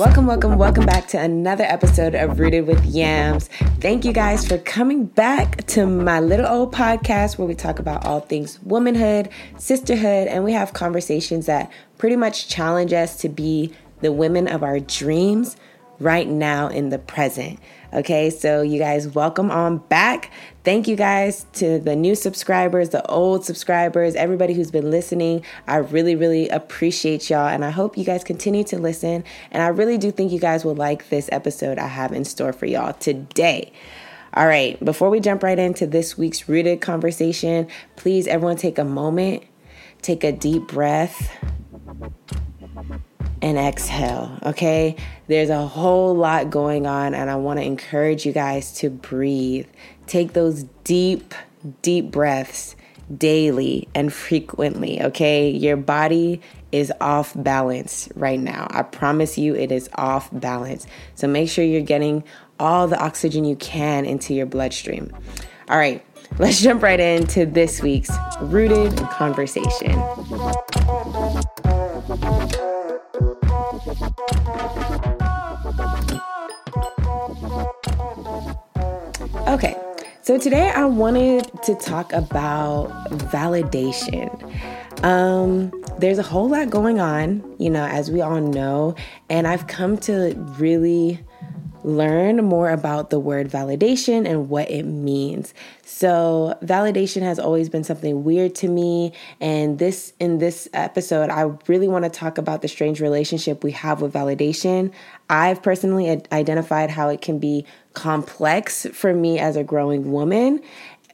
Welcome, welcome, welcome back to another episode of Rooted with Yams. Thank you guys for coming back to my little old podcast where we talk about all things womanhood, sisterhood, and we have conversations that pretty much challenge us to be the women of our dreams right now in the present. Okay, so you guys, welcome on back. Thank you guys to the new subscribers, the old subscribers, everybody who's been listening. I really, really appreciate y'all, and I hope you guys continue to listen. And I really do think you guys will like this episode I have in store for y'all today. All right, before we jump right into this week's rooted conversation, please everyone take a moment, take a deep breath and exhale, okay? There's a whole lot going on, and I want to encourage you guys to breathe. Take those deep, deep breaths daily and frequently, okay? Your body is off balance right now. I promise you it is off balance. So make sure you're getting all the oxygen you can into your bloodstream. All right, let's jump right into this week's Rooted Conversation. Okay, so today I wanted to talk about validation. Um, there's a whole lot going on, you know, as we all know, and I've come to really learn more about the word validation and what it means. So, validation has always been something weird to me, and this in this episode I really want to talk about the strange relationship we have with validation. I've personally identified how it can be complex for me as a growing woman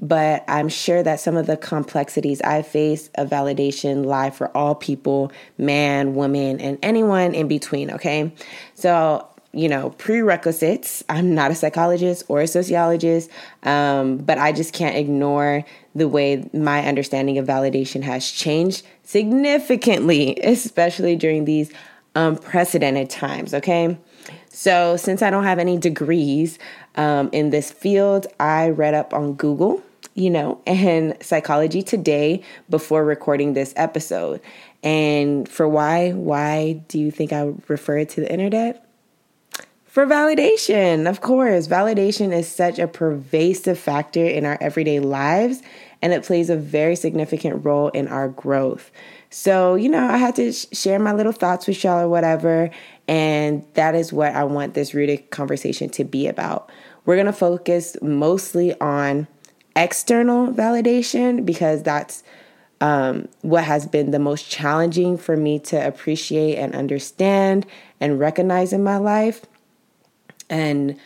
but I'm sure that some of the complexities I face of validation lie for all people, man, woman, and anyone in between, okay? So you know, prerequisites. I'm not a psychologist or a sociologist, um, but I just can't ignore the way my understanding of validation has changed significantly, especially during these unprecedented times, okay? So, since I don't have any degrees um, in this field, I read up on Google, you know, and Psychology Today before recording this episode. And for why, why do you think I refer to the internet? For validation. Of course, validation is such a pervasive factor in our everyday lives and it plays a very significant role in our growth. So, you know, I had to sh- share my little thoughts with y'all or whatever, and that is what I want this rooted conversation to be about. We're to focus mostly on external validation because that's um, what has been the most challenging for me to appreciate and understand and recognize in my life and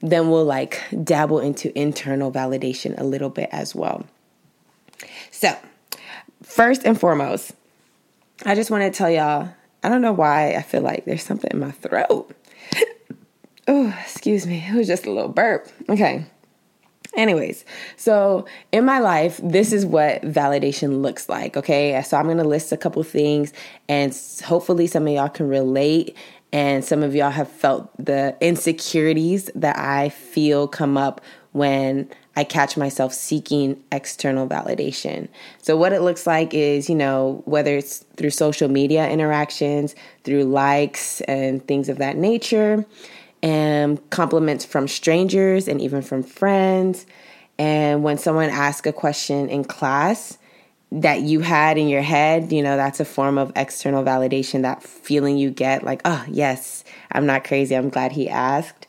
then we'll like dabble into internal validation a little bit as well. So, first and foremost, I just want to tell y'all I don't know why I feel like there's something in my throat. oh, excuse me. It was just a little burp. Okay. Anyways, so in my life, this is what validation looks like. Okay. So I'm to list a couple things and hopefully some of y'all can relate and some of y'all have felt the insecurities that I feel come up when I catch myself seeking external validation. So, what it looks like is, you know, whether it's through social media interactions, through likes and things of that nature, and compliments from strangers and even from friends. And when someone asks a question in class, that you had in your head, you know, that's a form of external validation, that feeling you get like, oh, yes, I'm not crazy. I'm glad he asked.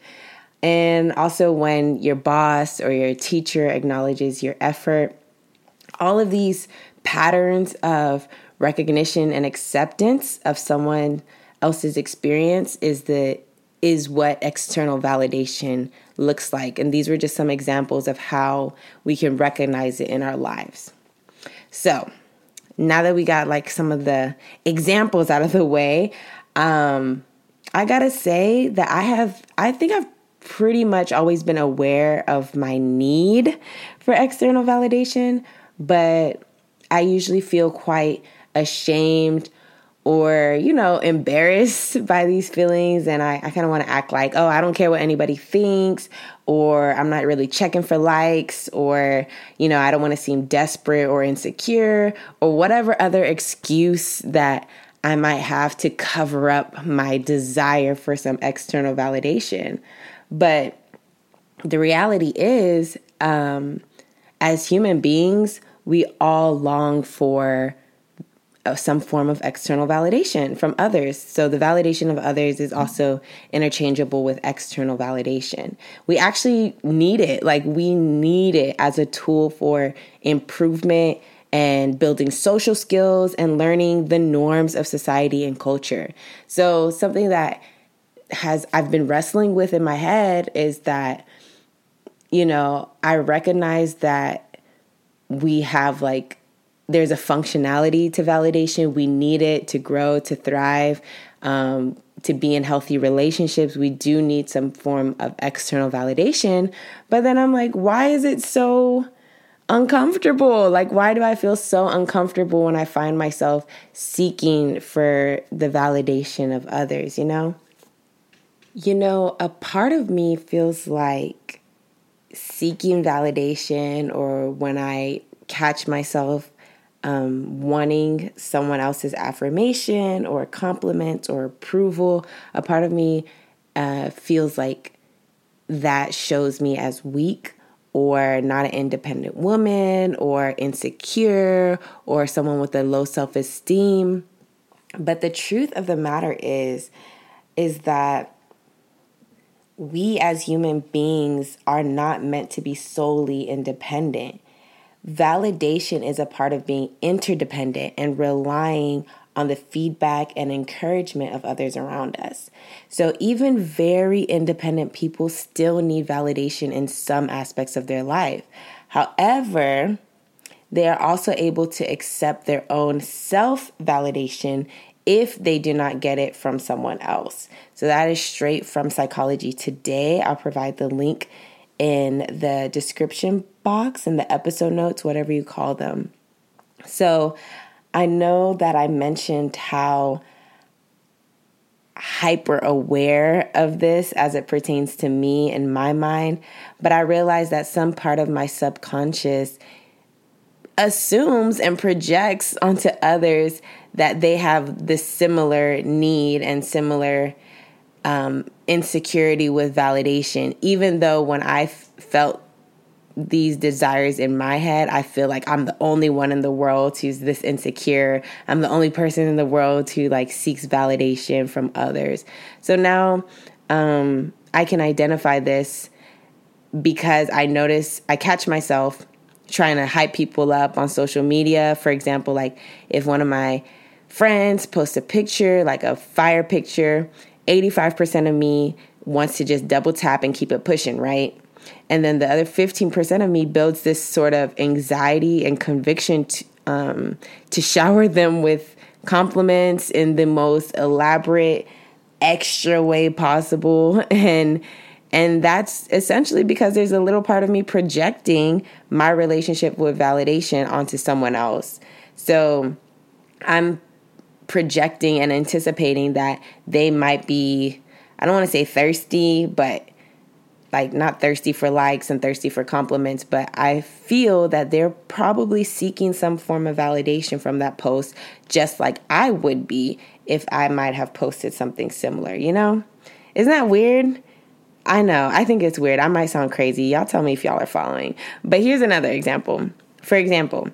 And also when your boss or your teacher acknowledges your effort, all of these patterns of recognition and acceptance of someone else's experience is the is what external validation looks like. And these were just some examples of how we can recognize it in our lives. So now that we got like some of the examples out of the way, um, I gotta say that I have, I think I've pretty much always been aware of my need for external validation, but I usually feel quite ashamed or, you know, embarrassed by these feelings. And I, I kind of want to act like, oh, I don't care what anybody thinks, or I'm not really checking for likes, or, you know, I don't want to seem desperate or insecure, or whatever other excuse that I might have to cover up my desire for some external validation. But the reality is, um, as human beings, we all long for some form of external validation from others. So the validation of others is also interchangeable with external validation. We actually need it. Like we need it as a tool for improvement and building social skills and learning the norms of society and culture. So something that has I've been wrestling with in my head is that you know, I recognize that we have like there's a functionality to validation. We need it to grow, to thrive, um, to be in healthy relationships. We do need some form of external validation. But then I'm like, why is it so uncomfortable? Like, why do I feel so uncomfortable when I find myself seeking for the validation of others, you know? You know, a part of me feels like seeking validation or when I catch myself um, wanting someone else's affirmation or compliment or approval. A part of me uh, feels like that shows me as weak or not an independent woman or insecure or someone with a low self esteem. But the truth of the matter is, is that we as human beings are not meant to be solely independent. Validation is a part of being interdependent and relying on the feedback and encouragement of others around us. So, even very independent people still need validation in some aspects of their life. However, they are also able to accept their own self validation if they do not get it from someone else. So, that is straight from Psychology Today. I'll provide the link in the description box, in the episode notes, whatever you call them. So I know that I mentioned how hyper aware of this as it pertains to me in my mind, but I realize that some part of my subconscious assumes and projects onto others that they have this similar need and similar um, insecurity with validation, even though when I f- felt these desires in my head, I feel like I'm the only one in the world who's this insecure. I'm the only person in the world who like seeks validation from others. So now um, I can identify this because I notice I catch myself trying to hype people up on social media. For example, like if one of my friends posts a picture, like a fire picture, 85% of me wants to just double tap and keep it pushing, right? And then the other 15% of me builds this sort of anxiety and conviction to, um, to shower them with compliments in the most elaborate, extra way possible. And and that's essentially because there's a little part of me projecting my relationship with validation onto someone else. So I'm projecting and anticipating that they might be, I don't want to say thirsty, but like not thirsty for likes and thirsty for compliments, but I feel that they're probably seeking some form of validation from that post, just like I would be if I might have posted something similar, you know? Isn't that weird? I know. I think it's weird. I might sound crazy. Y'all tell me if y'all are following. But here's another example. For example,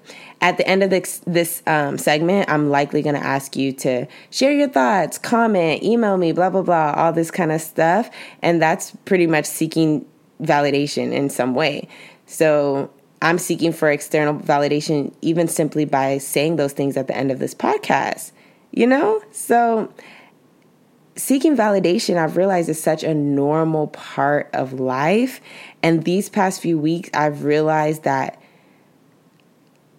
at the end of this this um, segment, I'm likely going to ask you to share your thoughts, comment, email me, blah blah blah, all this kind of stuff, and that's pretty much seeking validation in some way. So I'm seeking for external validation, even simply by saying those things at the end of this podcast. You know, so seeking validation, I've realized is such a normal part of life. And these past few weeks, I've realized that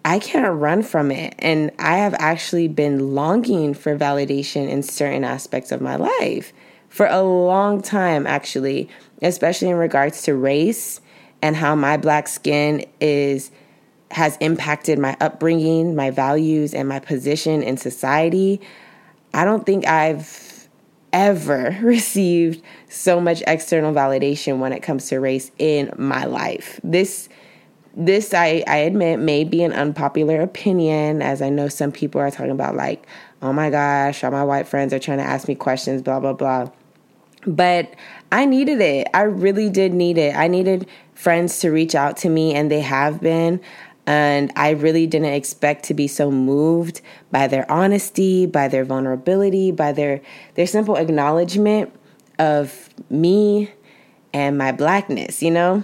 I can't run from it. And I have actually been longing for validation in certain aspects of my life for a long time, actually, especially in regards to race and how my black skin is has impacted my upbringing, my values, and my position in society. I don't think I've ever received so much external validation when it comes to race in my life. This this I, I admit may be an unpopular opinion as i know some people are talking about like oh my gosh, all my white friends are trying to ask me questions, blah, blah, blah. But I needed it. I really did need it. I needed friends to reach out to me, and they have been. And I really didn't expect to be so moved by their honesty, by their vulnerability, by their their simple acknowledgement of me and my blackness, you know?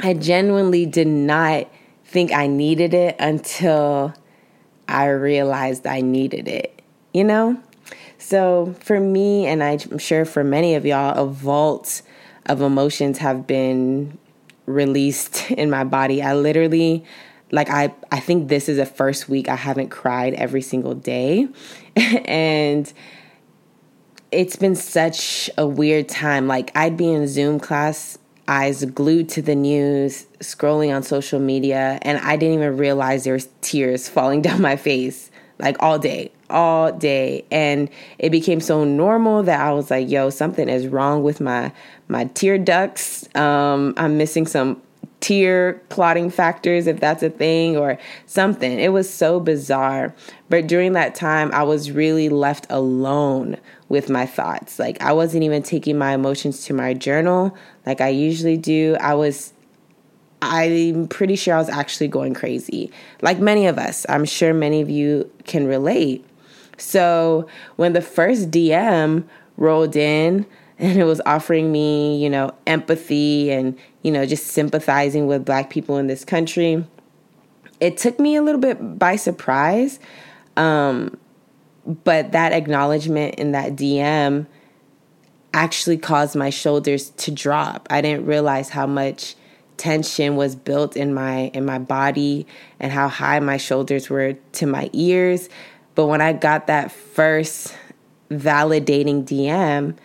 I genuinely did not think I needed it until I realized I needed it, you know? So for me, and I'm sure for many of y'all, a vault of emotions have been released in my body. I literally like I I think this is the first week I haven't cried every single day. and it's been such a weird time. Like I'd be in Zoom class, eyes glued to the news, scrolling on social media, and I didn't even realize there was tears falling down my face like all day, all day. And it became so normal that I was like, yo, something is wrong with my my tear ducts. Um, I'm missing some tear clotting factors, if that's a thing, or something. It was so bizarre. But during that time, I was really left alone with my thoughts. Like, I wasn't even taking my emotions to my journal like I usually do. I was I'm pretty sure I was actually going crazy. Like many of us, I'm sure many of you can relate. So when the first DM rolled in, and it was offering me, you know, empathy and, you know, just sympathizing with black people in this country. It took me a little bit by surprise. Um, but that acknowledgement in that DM actually caused my shoulders to drop. I didn't realize how much tension was built in my in my body and how high my shoulders were to my ears. But when I got that first validating DM,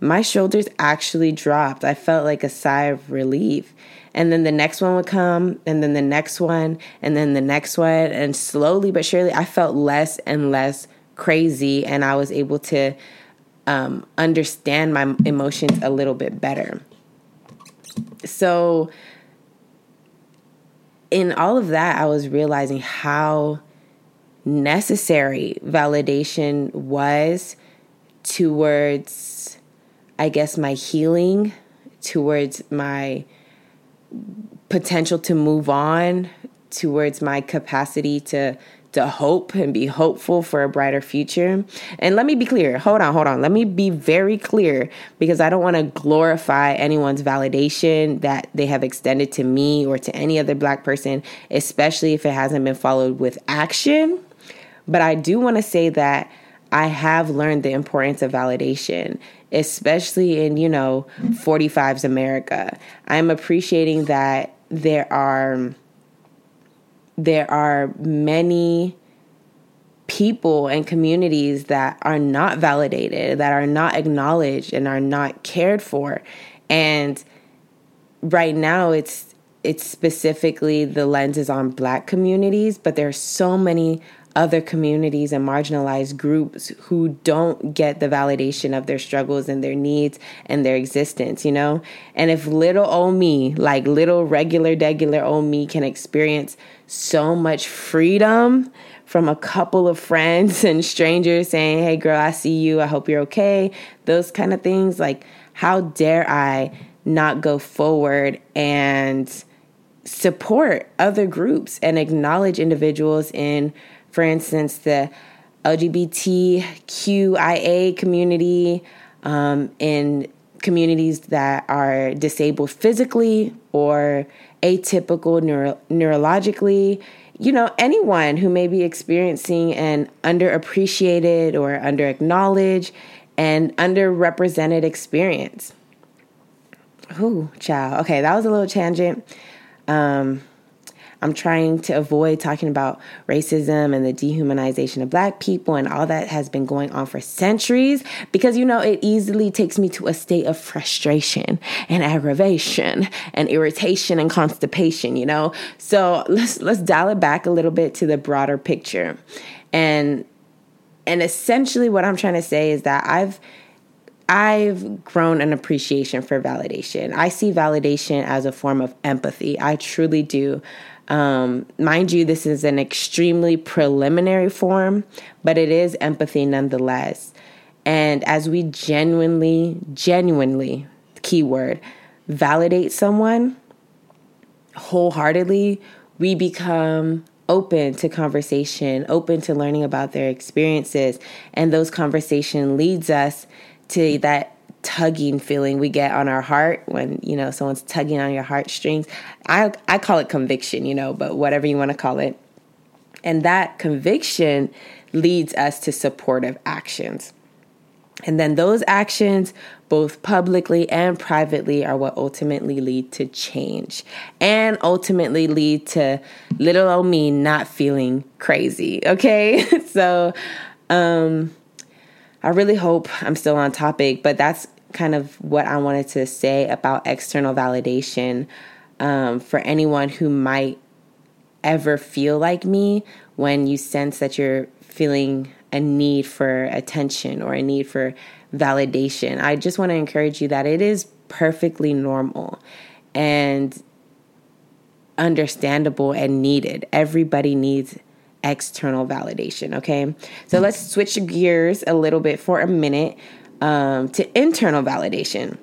my shoulders actually dropped. I felt like a sigh of relief. And then the next one would come, and then the next one, and then the next one. And slowly but surely, I felt less and less crazy, and I was able to um, understand my emotions a little bit better. So, in all of that, I was realizing how necessary validation was towards I guess, my healing towards my potential to move on, towards my capacity to to hope and be hopeful for a brighter future. And let me be clear. Hold on, hold on. Let me be very clear because I don't want to glorify anyone's validation that they have extended to me or to any other black person, especially if it hasn't been followed with action. But I do want to say that I have learned the importance of validation especially in, you know, 45's America. I'm appreciating that there are there are many people and communities that are not validated, that are not acknowledged and are not cared for. And right now it's it's specifically the lenses on black communities, but there are so many other communities and marginalized groups who don't get the validation of their struggles and their needs and their existence, you know? And if little old me, like little regular, regular old me, can experience so much freedom from a couple of friends and strangers saying, hey, girl, I see you. I hope you're okay. Those kind of things. Like, how dare I not go forward and support other groups and acknowledge individuals in for instance, the LGBTQIA community um, in communities that are disabled physically or atypical neuro- neurologically. You know, anyone who may be experiencing an underappreciated or underacknowledged and underrepresented experience. Ooh, child. Okay, that was a little tangent. Um, I'm trying to avoid talking about racism and the dehumanization of black people and all that has been going on for centuries because you know it easily takes me to a state of frustration and aggravation and irritation and constipation, you know? So let's let's dial it back a little bit to the broader picture. And and essentially what I'm trying to say is that I've I've grown an appreciation for validation. I see validation as a form of empathy. I truly do. Um, mind you, this is an extremely preliminary form, but it is empathy nonetheless. And as we genuinely, genuinely, keyword, validate someone wholeheartedly, we become open to conversation, open to learning about their experiences, and those conversation leads us to that tugging feeling we get on our heart when you know someone's tugging on your heartstrings. I I call it conviction, you know, but whatever you want to call it. And that conviction leads us to supportive actions. And then those actions, both publicly and privately, are what ultimately lead to change and ultimately lead to little old me not feeling crazy. Okay. so, um, I really hope I'm still on topic, but that's kind of what I wanted to say about external validation um, for anyone who might ever feel like me when you sense that you're feeling a need for attention or a need for validation. I just want to encourage you that it is perfectly normal and understandable and needed. Everybody needs external validation, okay? So let's switch gears a little bit for a minute um, to internal validation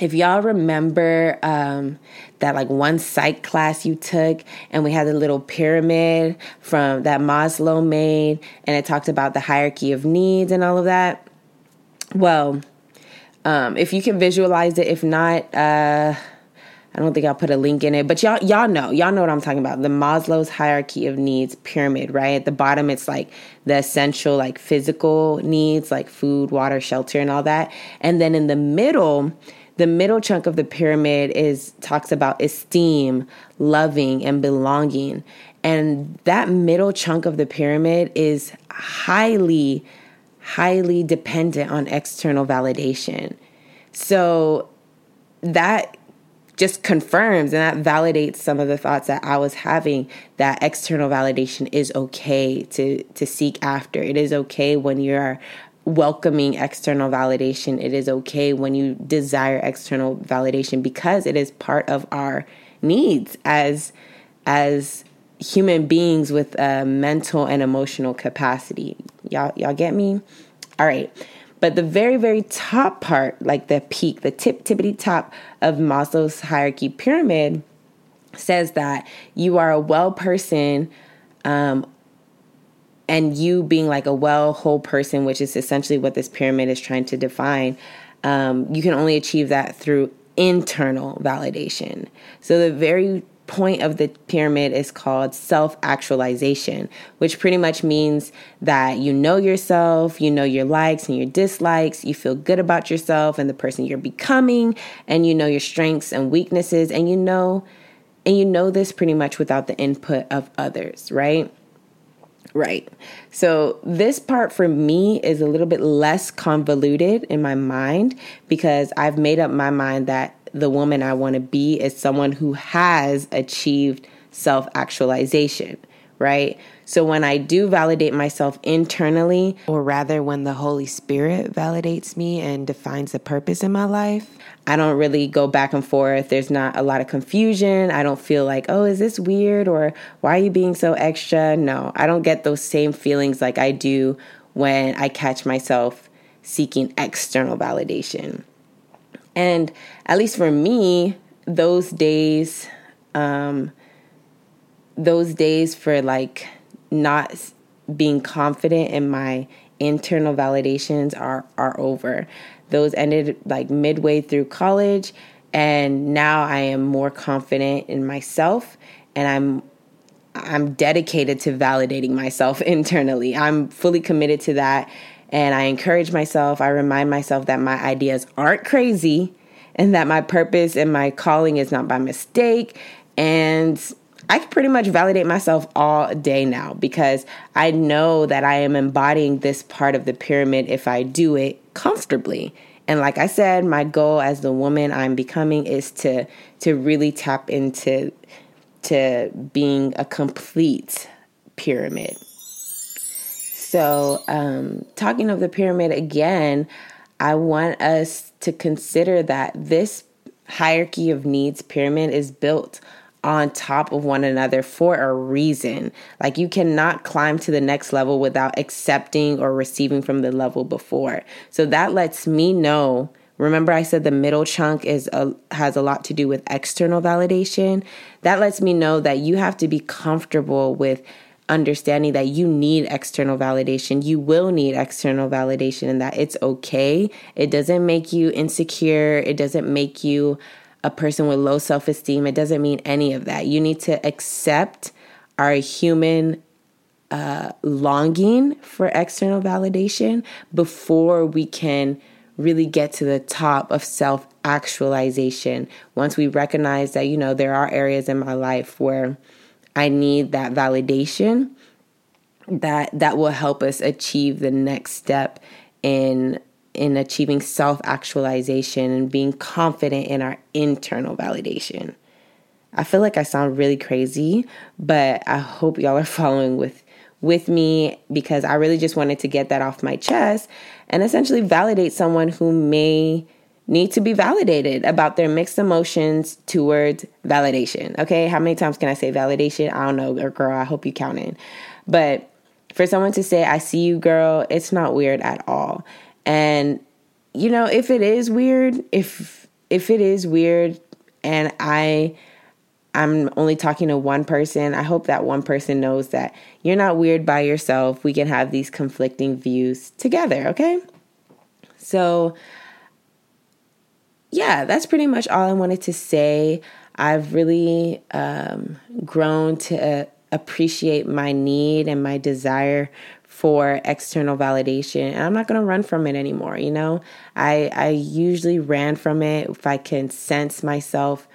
if y'all remember um, that like one psych class you took and we had the little pyramid from that maslow made and it talked about the hierarchy of needs and all of that well um, if you can visualize it if not uh, I don't think I'll put a link in it, but y'all y'all know y'all know what I'm talking about. The Maslow's hierarchy of needs pyramid, right? At the bottom, it's like the essential, like physical needs, like food, water, shelter, and all that. And then in the middle, the middle chunk of the pyramid is talks about esteem, loving, and belonging. And that middle chunk of the pyramid is highly, highly dependent on external validation. So that just confirms and that validates some of the thoughts that I was having that external validation is okay to to seek after. It is okay when you're welcoming external validation. It is okay when you desire external validation because it is part of our needs as as human beings with a mental and emotional capacity. Y'all y'all get me? All right. But the very, very top part, like the peak, the tip tippity top of Maslow's hierarchy pyramid, says that you are a well person um, and you being like a well whole person, which is essentially what this pyramid is trying to define, um, you can only achieve that through internal validation. So the very point of the pyramid is called self actualization, which pretty much means that you know yourself, you know your likes and your dislikes, you feel good about yourself and the person you're becoming, and you know your strengths and weaknesses, and you know. And you know this pretty much without the input of others, right? Right. So, this part for me is a little bit less convoluted in my mind because I've made up my mind that the woman I want to be is someone who has achieved self actualization, right? So, when I do validate myself internally, or rather, when the Holy Spirit validates me and defines the purpose in my life, I don't really go back and forth. There's not a lot of confusion. I don't feel like, oh, is this weird or why are you being so extra? No, I don't get those same feelings like I do when I catch myself seeking external validation. And at least for me, those days, um, those days for like not being confident in my internal validations are are over. Those ended like midway through college, and now I am more confident in myself, and I'm I'm dedicated to validating myself internally. I'm fully committed to that, and I encourage myself. I remind myself that my ideas aren't crazy, and that my purpose and my calling is not by mistake, and I can pretty much validate myself all day now because I know that I am embodying this part of the pyramid if I do it comfortably. And like I said, my goal as the woman I'm becoming is to to really tap into to being a complete pyramid. So, um, talking of the pyramid again, I want us to consider that this hierarchy of needs pyramid is built on top of one another for a reason. Like you cannot climb to the next level without accepting or receiving from the level before. So that lets me know. Remember I said the middle chunk is a, has a lot to do with external validation. That lets me know that you have to be comfortable with understanding that you need external validation. You will need external validation and that it's okay. It doesn't make you insecure. It doesn't make you a person with low self esteem. It doesn't mean any of that. You need to accept our human uh, longing for external validation before we can really get to the top of self actualization. Once we recognize that, you know, there are areas in my life where I need that validation that that will help us achieve the next step in in achieving self-actualization and being confident in our internal validation. I feel like I sound really crazy, but I hope y'all are following with with me because I really just wanted to get that off my chest and essentially validate someone who may need to be validated about their mixed emotions towards validation. Okay, how many times can I say validation? I don't know, girl. I hope you counted. But for someone to say, I see you, girl, it's not weird at all. And, you know, if it is weird, if if it is weird and I I'm only talking to one person. I hope that one person knows that you're not weird by yourself. We can have these conflicting views together, okay? So, yeah, that's pretty much all I wanted to say. I've really um, grown to uh, appreciate my need and my desire for external validation and i'm not going to run from it anymore you know i i usually ran from it if i can sense myself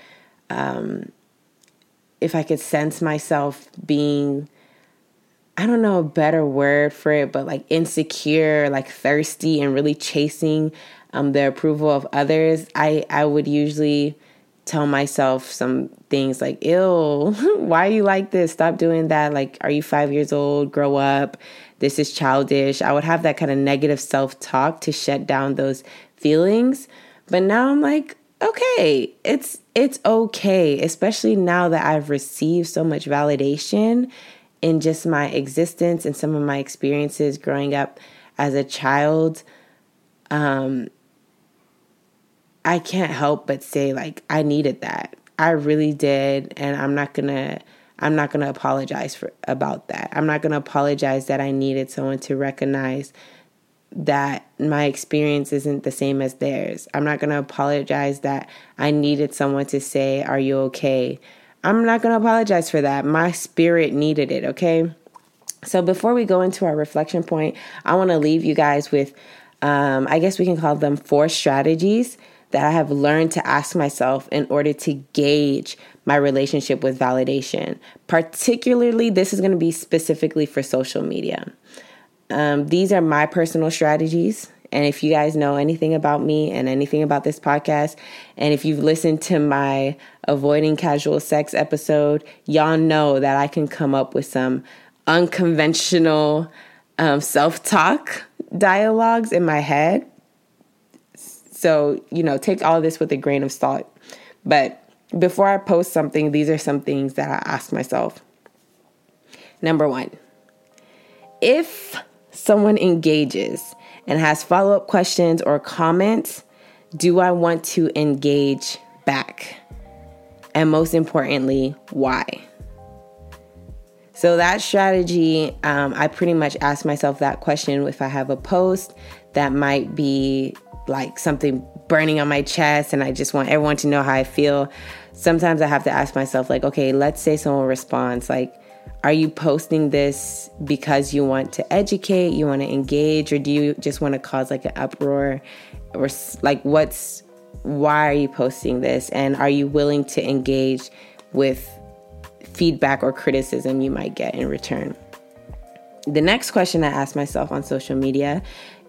um if i could sense myself being i don't know a better word for it but like insecure like thirsty and really chasing um, the approval of others, I, I would usually tell myself some things like, ew, why are you like this? Stop doing that. Like, are you five years old? Grow up. This is childish. I would have that kind of negative self talk to shut down those feelings. But now I'm like, okay, it's it's okay, especially now that I've received so much validation in just my existence and some of my experiences growing up as a child. Um, I can't help but say like I needed that. I really did and I'm not going to I'm not going to apologize for about that. I'm not going to apologize that I needed someone to recognize that my experience isn't the same as theirs. I'm not going to apologize that I needed someone to say, "Are you okay?" I'm not going to apologize for that. My spirit needed it, okay? So before we go into our reflection point, I want to leave you guys with um, I guess we can call them four strategies that I have learned to ask myself in order to gauge my relationship with validation. Particularly, this is going to be specifically for social media. Um, these are my personal strategies. And if you guys know anything about me and anything about this podcast, and if you've listened to my avoiding casual sex episode, y'all know that I can come up with some unconventional um, self talk dialogues in my head so, you know, take all this with a grain of salt. But before I post something, these are some things that I ask myself. Number one, if someone engages and has follow up questions or comments, do I want to engage back? And most importantly, why? So, that strategy, um, I pretty much ask myself that question if I have a post that might be like something burning on my chest and I just want everyone to know how I feel, sometimes I have to ask myself, like, okay, let's say someone responds, like, are you posting this because you want to educate, you want to engage, or do you just want to cause like an uproar? Or like, what's, why are you posting this? And are you willing to engage with feedback or criticism you might get in return? The next question I ask myself on social media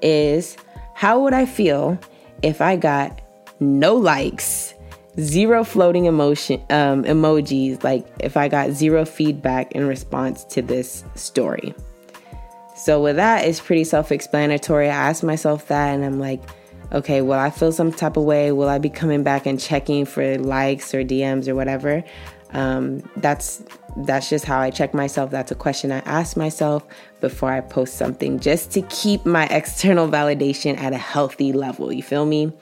is how would I feel if I got no likes, zero floating emotion um, emojis, like if I got zero feedback in response to this story? So with that, it's pretty self-explanatory. I asked myself that, and I'm like, okay, will I feel some type of way? Will I be coming back and checking for likes or DMs or whatever? Um, that's that's just how I check myself. That's a question I ask myself before I post something, just to keep my external validation at a healthy level. You feel me?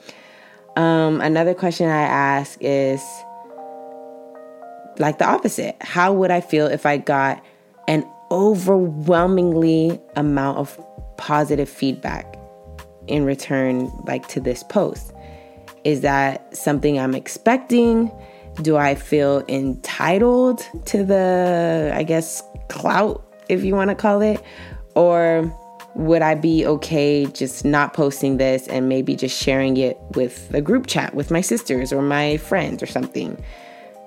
Um, another question I ask is like the opposite. How would I feel if I got an overwhelmingly amount of positive feedback in return, like to this post? Is that something I'm expecting? Do I feel entitled to the, I guess, clout, if you want to call it? Or would I be okay just not posting this and maybe just sharing it with a group chat with my sisters or my friends or something?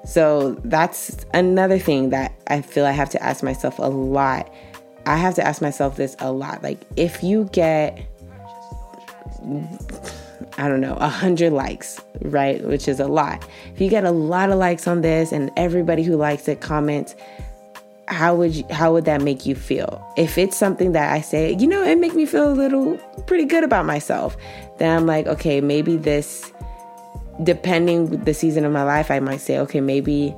So that's another thing that I feel I have to ask myself a lot. I have to ask myself this a lot. Like, if you get, I don't know, a hundred likes, right? Which is a lot. If you get a lot of likes on this and everybody who likes it comments, how would you, how would that make you feel? If it's something that I say, you know, it make me feel a little pretty good about myself, then I'm like, okay, maybe this depending the season of my life, I might say, okay, maybe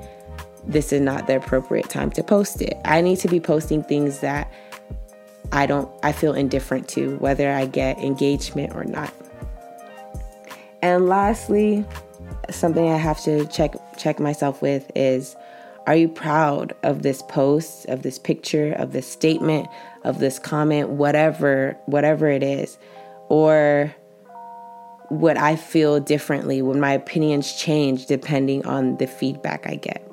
this is not the appropriate time to post it. I need to be posting things that I don't I feel indifferent to whether I get engagement or not. And lastly, something I have to check check myself with is are you proud of this post, of this picture, of this statement, of this comment, whatever whatever it is? Or would I feel differently? Would my opinions change depending on the feedback I get?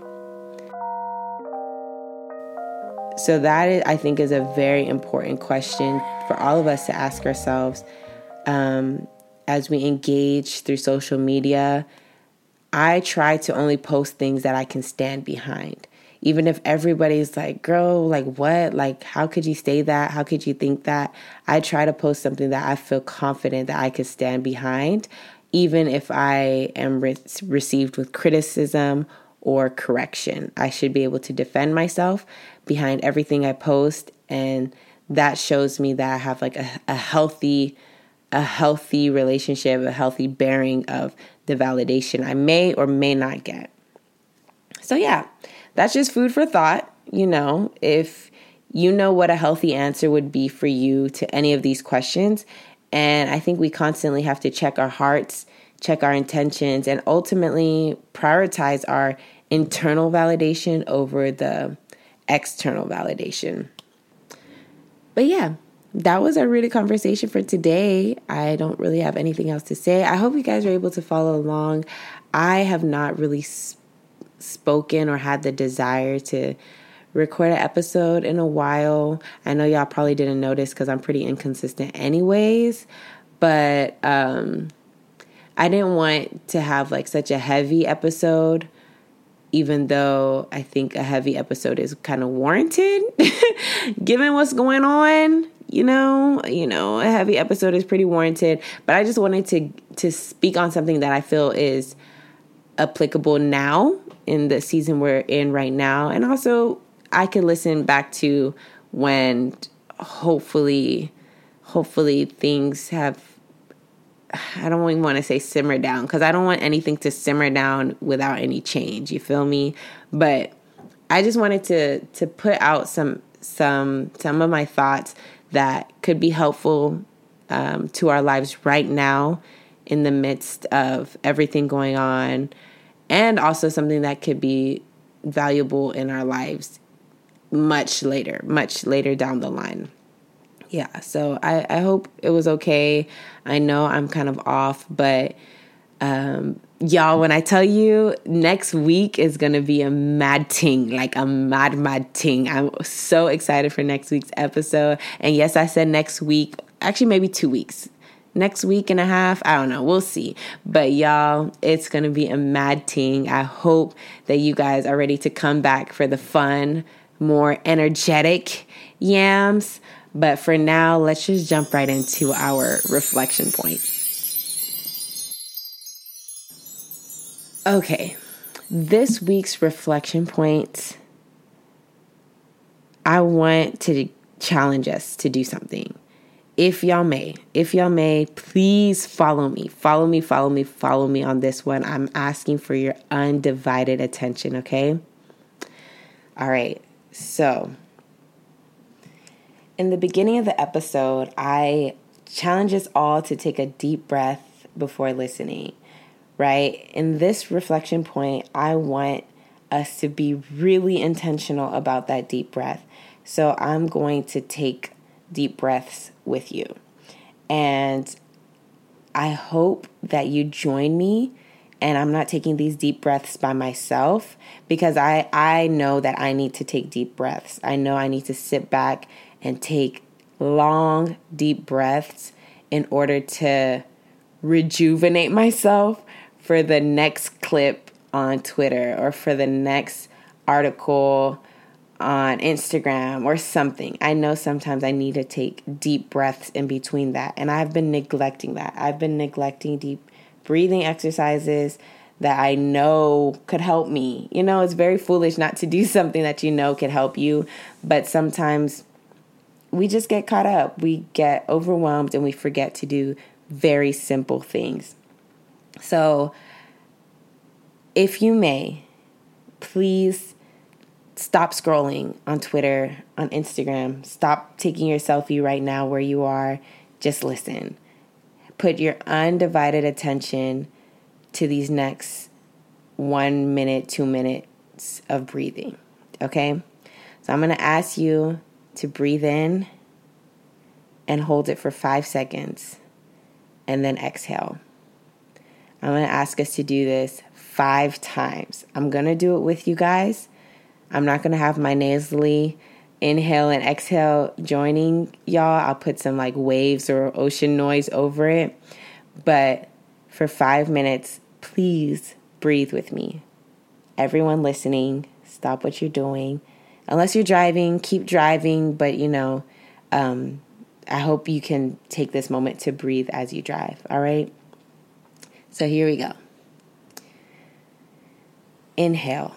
So, that I think is a very important question for all of us to ask ourselves um, as we engage through social media. I try to only post things that I can stand behind even if everybody's like, girl, like what? Like, how could you say that? How could you think that? I try to post something that I feel confident that I could stand behind, even if I am re- received with criticism or correction. I should be able to defend myself behind everything I post. And that shows me that I have like a, a healthy, a healthy relationship, a healthy bearing of the validation I may or may not get. So, yeah, that's just food for thought. You know, if you know what a healthy answer would be for you to any of these questions. And I think we constantly have to check our hearts, check our intentions, and ultimately prioritize our internal validation over the external validation. But yeah, that was our really conversation for today. I don't really have anything else to say. I hope you guys are able to follow along. I have not really spoken or had the desire to record an episode in a while. I know y'all probably didn't notice because I'm pretty inconsistent, anyways, but um, I didn't want to have like such a heavy episode. Even though I think a heavy episode is kind of warranted, given what's going on, you know, you know, a heavy episode is pretty warranted. But I just wanted to to speak on something that I feel is applicable now in the season we're in right now. And also, I can listen back to when hopefully, hopefully things have. I don't even want to say simmer down because I don't want anything to simmer down without any change. You feel me? But I just wanted to to put out some some some of my thoughts that could be helpful um, to our lives right now in the midst of everything going on and also something that could be valuable in our lives much later, much later down the line. Yeah, so I, I hope it was okay. I know I'm kind of off, but um, y'all, when I tell you next week is gonna be a mad ting, like a mad, mad ting. I'm so excited for next week's episode. And yes, I said next week, actually, maybe two weeks next week and a half. I don't know. We'll see. But y'all, it's going to be a mad ting. I hope that you guys are ready to come back for the fun, more energetic yams. But for now, let's just jump right into our reflection point. Okay, this week's reflection point, I want to challenge us to do something if y'all may, if y'all may, please follow me. Follow me, follow me, follow me on this one. I'm asking for your undivided attention, okay? All right, so in the beginning of the episode, I challenge us all to take a deep breath before listening, right? In this reflection point, I want us to be really intentional about that deep breath. So I'm going to take deep breaths with you. And I hope that you join me and I'm not taking these deep breaths by myself because I I know that I need to take deep breaths. I know I need to sit back and take long deep breaths in order to rejuvenate myself for the next clip on Twitter or for the next article on Instagram or something. I know sometimes I need to take deep breaths in between that. And I've been neglecting that. I've been neglecting deep breathing exercises that I know could help me. You know, it's very foolish not to do something that you know could help you, but sometimes we just get caught up. We get overwhelmed and we forget to do very simple things. So, if you may, please stop scrolling on Twitter, on Instagram. Stop taking your selfie right now where you are. Just listen. Put your undivided attention to these next one minute, two minutes of breathing. Okay? So I'm going to ask you to breathe in and hold it for five seconds and then exhale. I'm going to ask us to do this five times. I'm going to do it with you guys. I'm not going to have my nasally inhale and exhale joining y'all. I'll put some like waves or ocean noise over it. But for five minutes, please breathe with me. Everyone listening, stop what you're doing. Unless you're driving, keep driving, but you know, um, I hope you can take this moment to breathe as you drive, all right? So here we go. Inhale.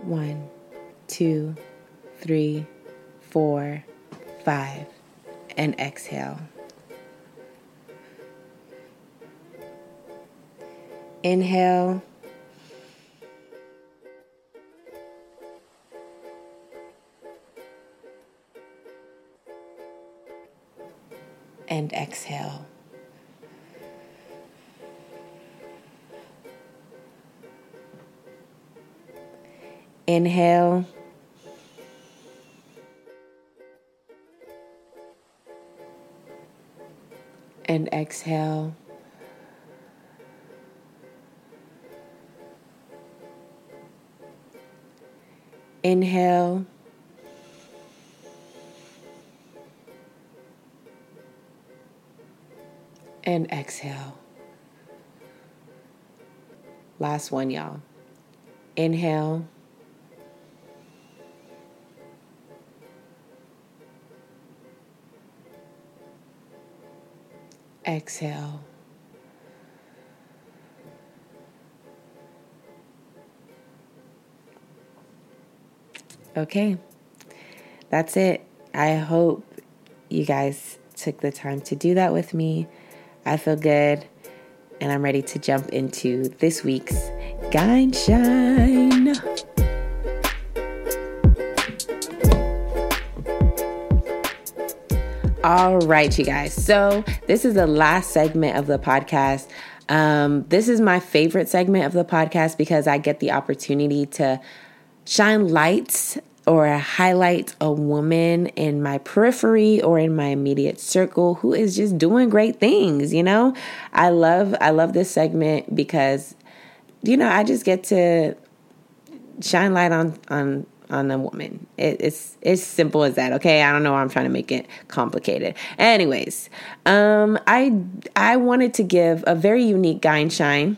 One, two, three, four, five, and exhale. Inhale. And exhale. Inhale. And exhale. Inhale. And exhale. Last one, y'all. Inhale. Exhale. Okay, that's it. I hope you guys took the time to do that with me. I feel good, and I'm ready to jump into this week's Guy Shine. All right, you guys. So, this is the last segment of the podcast. Um, this is my favorite segment of the podcast because I get the opportunity to shine lights or highlight a woman in my periphery or in my immediate circle who is just doing great things, you know? I love I love this segment because you know, I just get to shine light on on on a woman. It, it's it's simple as that. Okay, I don't know why I'm trying to make it complicated. Anyways, um, I I wanted to give a very unique guy and shine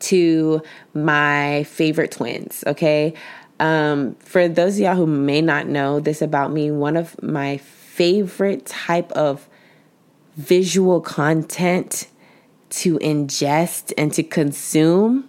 to my favorite twins. Okay, um, for those of y'all who may not know this about me, one of my favorite type of visual content to ingest and to consume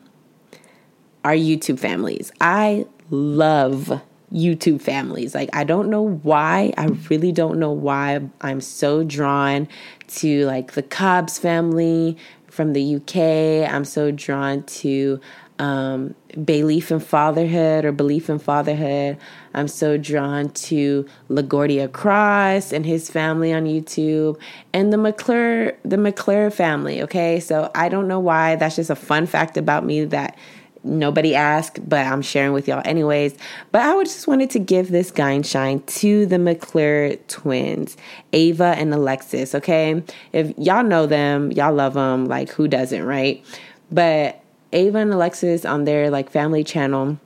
are YouTube families. I love YouTube families. Like, I don't know why. I really don't know why I'm so drawn to like the Cobbs family from the UK. I'm so drawn to um, Beleaf in Fatherhood or Beleaf in Fatherhood. I'm so drawn to LaGuardia Cross and his family on YouTube and the McClure the McClure family. Okay, so I don't know why. That's just a fun fact about me that nobody asked, but I'm sharing with y'all anyways. But I just wanted to give this guy and shine to the McClure twins, Ava and Alexis. Okay, if y'all know them, y'all love them. Like who doesn't, right? But Ava and Alexis on their like family channel,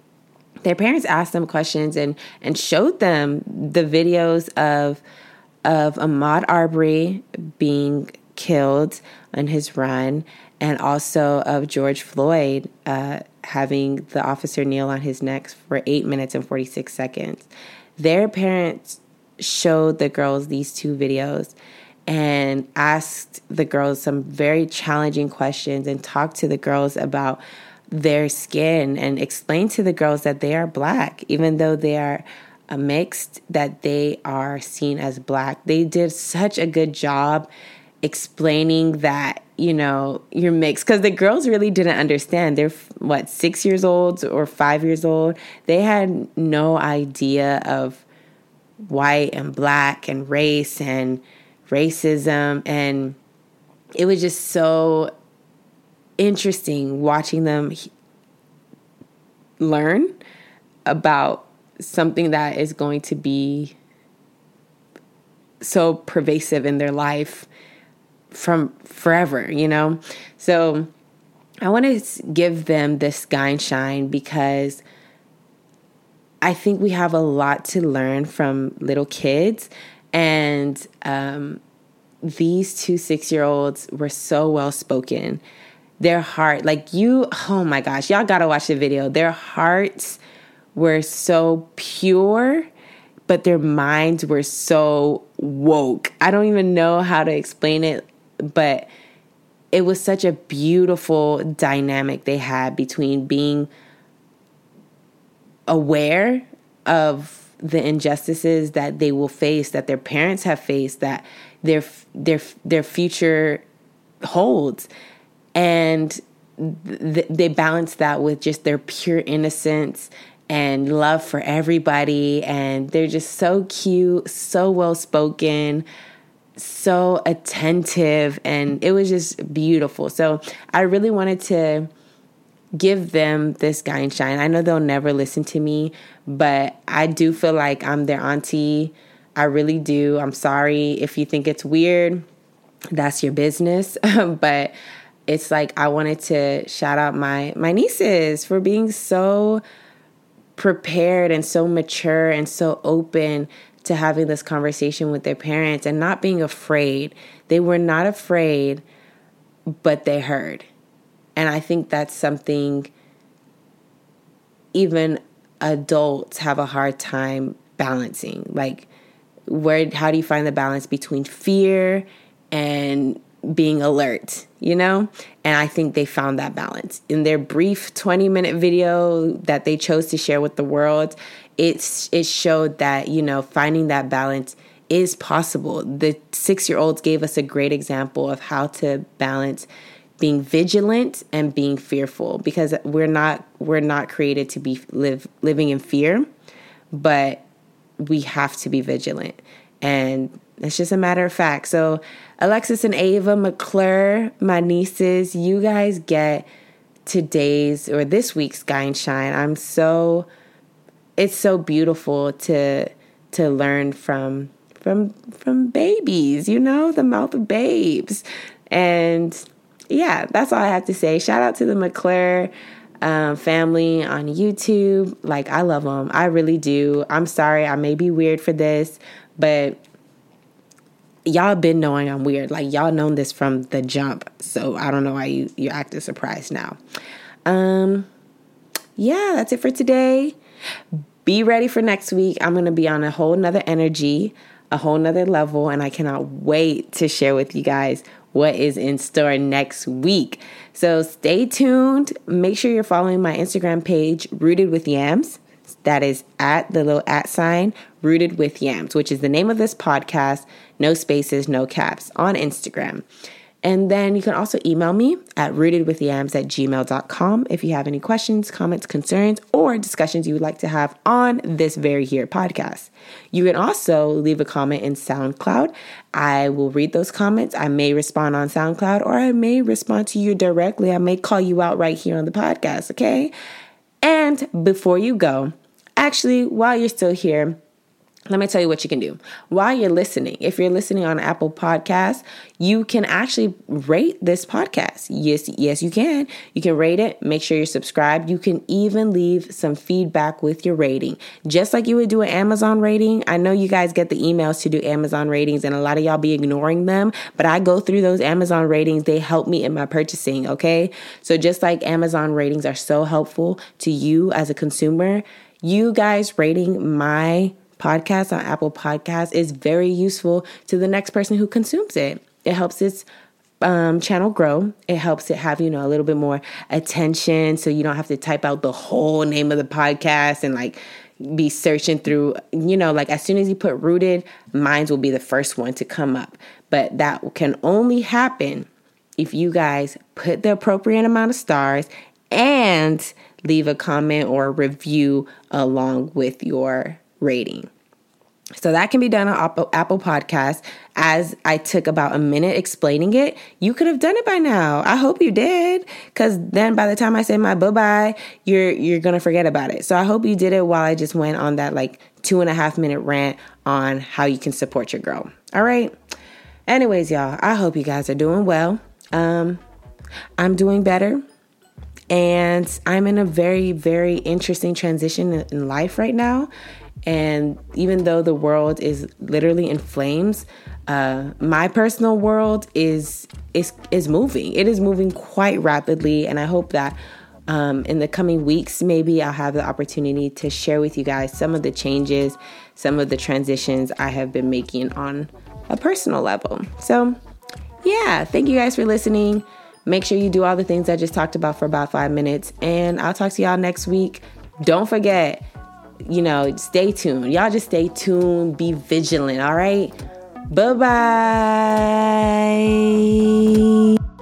their parents asked them questions and and showed them the videos of of Ahmaud Arbery being killed on his run, and also of George Floyd uh, having the officer kneel on his neck for eight minutes and forty six seconds. Their parents showed the girls these two videos and asked the girls some very challenging questions and talked to the girls about their skin and explained to the girls that they are black, even though they are mixed, that they are seen as black. They did such a good job explaining that, you know, you're mixed because the girls really didn't understand. They're what, six years old or five years old? They had no idea of white and black and race and racism. And it was just so interesting watching them learn about something that is going to be so pervasive in their life from forever, you know? So I want to give them this guy and shine because I think we have a lot to learn from little kids and um, these two six year olds were so well spoken. Their heart, like you, oh my gosh, y'all gotta watch the video. Their hearts were so pure, but their minds were so woke. I don't even know how to explain it, but it was such a beautiful dynamic they had between being aware of the injustices that they will face that their parents have faced that their their their future holds. And th- they balance that with just their pure innocence and love for everybody. And they're just so cute so well spoken so attentive. And it was just beautiful. So i really wanted to give them this guy and shine. I know they'll never listen to me, but I do feel like I'm their auntie. I really do. I'm sorry if you think it's weird. That's your business. but it's like I wanted to shout out my my nieces for being so prepared and so mature and so open to having this conversation with their parents and not being afraid. They were not afraid, but they heard and I think that's something even adults have a hard time balancing. Like, where, how do you find the balance between fear and being alert, you know? And I think they found that balance. In their brief 20 minute video that they chose to share with the world, it's, it showed that, you know, finding that balance is possible. The six year olds gave us a great example of how to balance being vigilant and being fearful because we're not we're not created to be live living in fear but we have to be vigilant. And it's just a matter of fact. So alexis and ava mcclure my nieces you guys get today's or this week's guy and shine. I'm so it's so beautiful to to learn from from from babies you know the mouth of babes. And yeah, that's all I have to say. Shout out to the McClure um, family on YouTube. Like, I love them. I really do. I'm sorry, I may be weird for this, but y'all been knowing I'm weird. Like, y'all known this from the jump. So I don't know why you, you acting surprised now. Um, yeah, that's it for today. Be ready for next week. I'm going to be on a whole nother energy, a whole nother level, and I cannot wait to share with you guys what is in store next week. So stay tuned. Make sure you're following my Instagram page, Rooted with Yams. That is at the little at sign, Rooted with Yams, which is the name of this podcast. No spaces, no caps on Instagram. And then you can also email me at rootedwithyams at gmail.com if you have any questions, comments, concerns, or discussions you would like to have on this very here podcast. You can also leave a comment in SoundCloud. I will read those comments. I may respond on SoundCloud or I may respond to you directly. I may call you out right here on the podcast, okay? And before you go, actually, while you're still here, let me tell you what you can do. While you're listening, if you're listening on Apple Podcasts, you can actually rate this podcast. Yes, yes, you can. You can rate it, make sure you're subscribed. You can even leave some feedback with your rating, just like you would do an Amazon rating. I know you guys get the emails to do Amazon ratings, and a lot of y'all be ignoring them, but I go through those Amazon ratings. They help me in my purchasing, okay? So just like Amazon ratings are so helpful to you as a consumer, you guys rating my podcast on Apple Podcasts is very useful to the next person who consumes it. It helps its um, channel grow. It helps it have, you know, a little bit more attention so you don't have to type out the whole name of the podcast and like be searching through, you know, like as soon as you put rooted, mines will be the first one to come up. But that can only happen if you guys put the appropriate amount of stars and leave a comment or review along with your rating. So that can be done on Apple, Podcasts. As I took about a minute explaining it, you could have done it by now. I hope you did, because then by the time I say my bye bye, you're you're gonna forget about it. So I hope you did it while I just went on that like two and a half minute rant on how you can support your girl. All right. Anyways, y'all, I hope you guys are doing well. Um, I'm doing better. And I'm in a very, very interesting transition in life right now. And even though the world is literally in flames, uh, my personal world is is is moving. It is moving quite rapidly, and I hope that um, in the coming weeks, maybe I'll have the opportunity to share with you guys some of the changes, some of the transitions I have been making on a personal level. So, yeah, thank you guys for listening. Make sure you do all the things I just talked about for about five minutes, and I'll talk to y'all next week. Don't forget you know, stay tuned. Y'all just stay tuned, be vigilant, all right? Bye bye.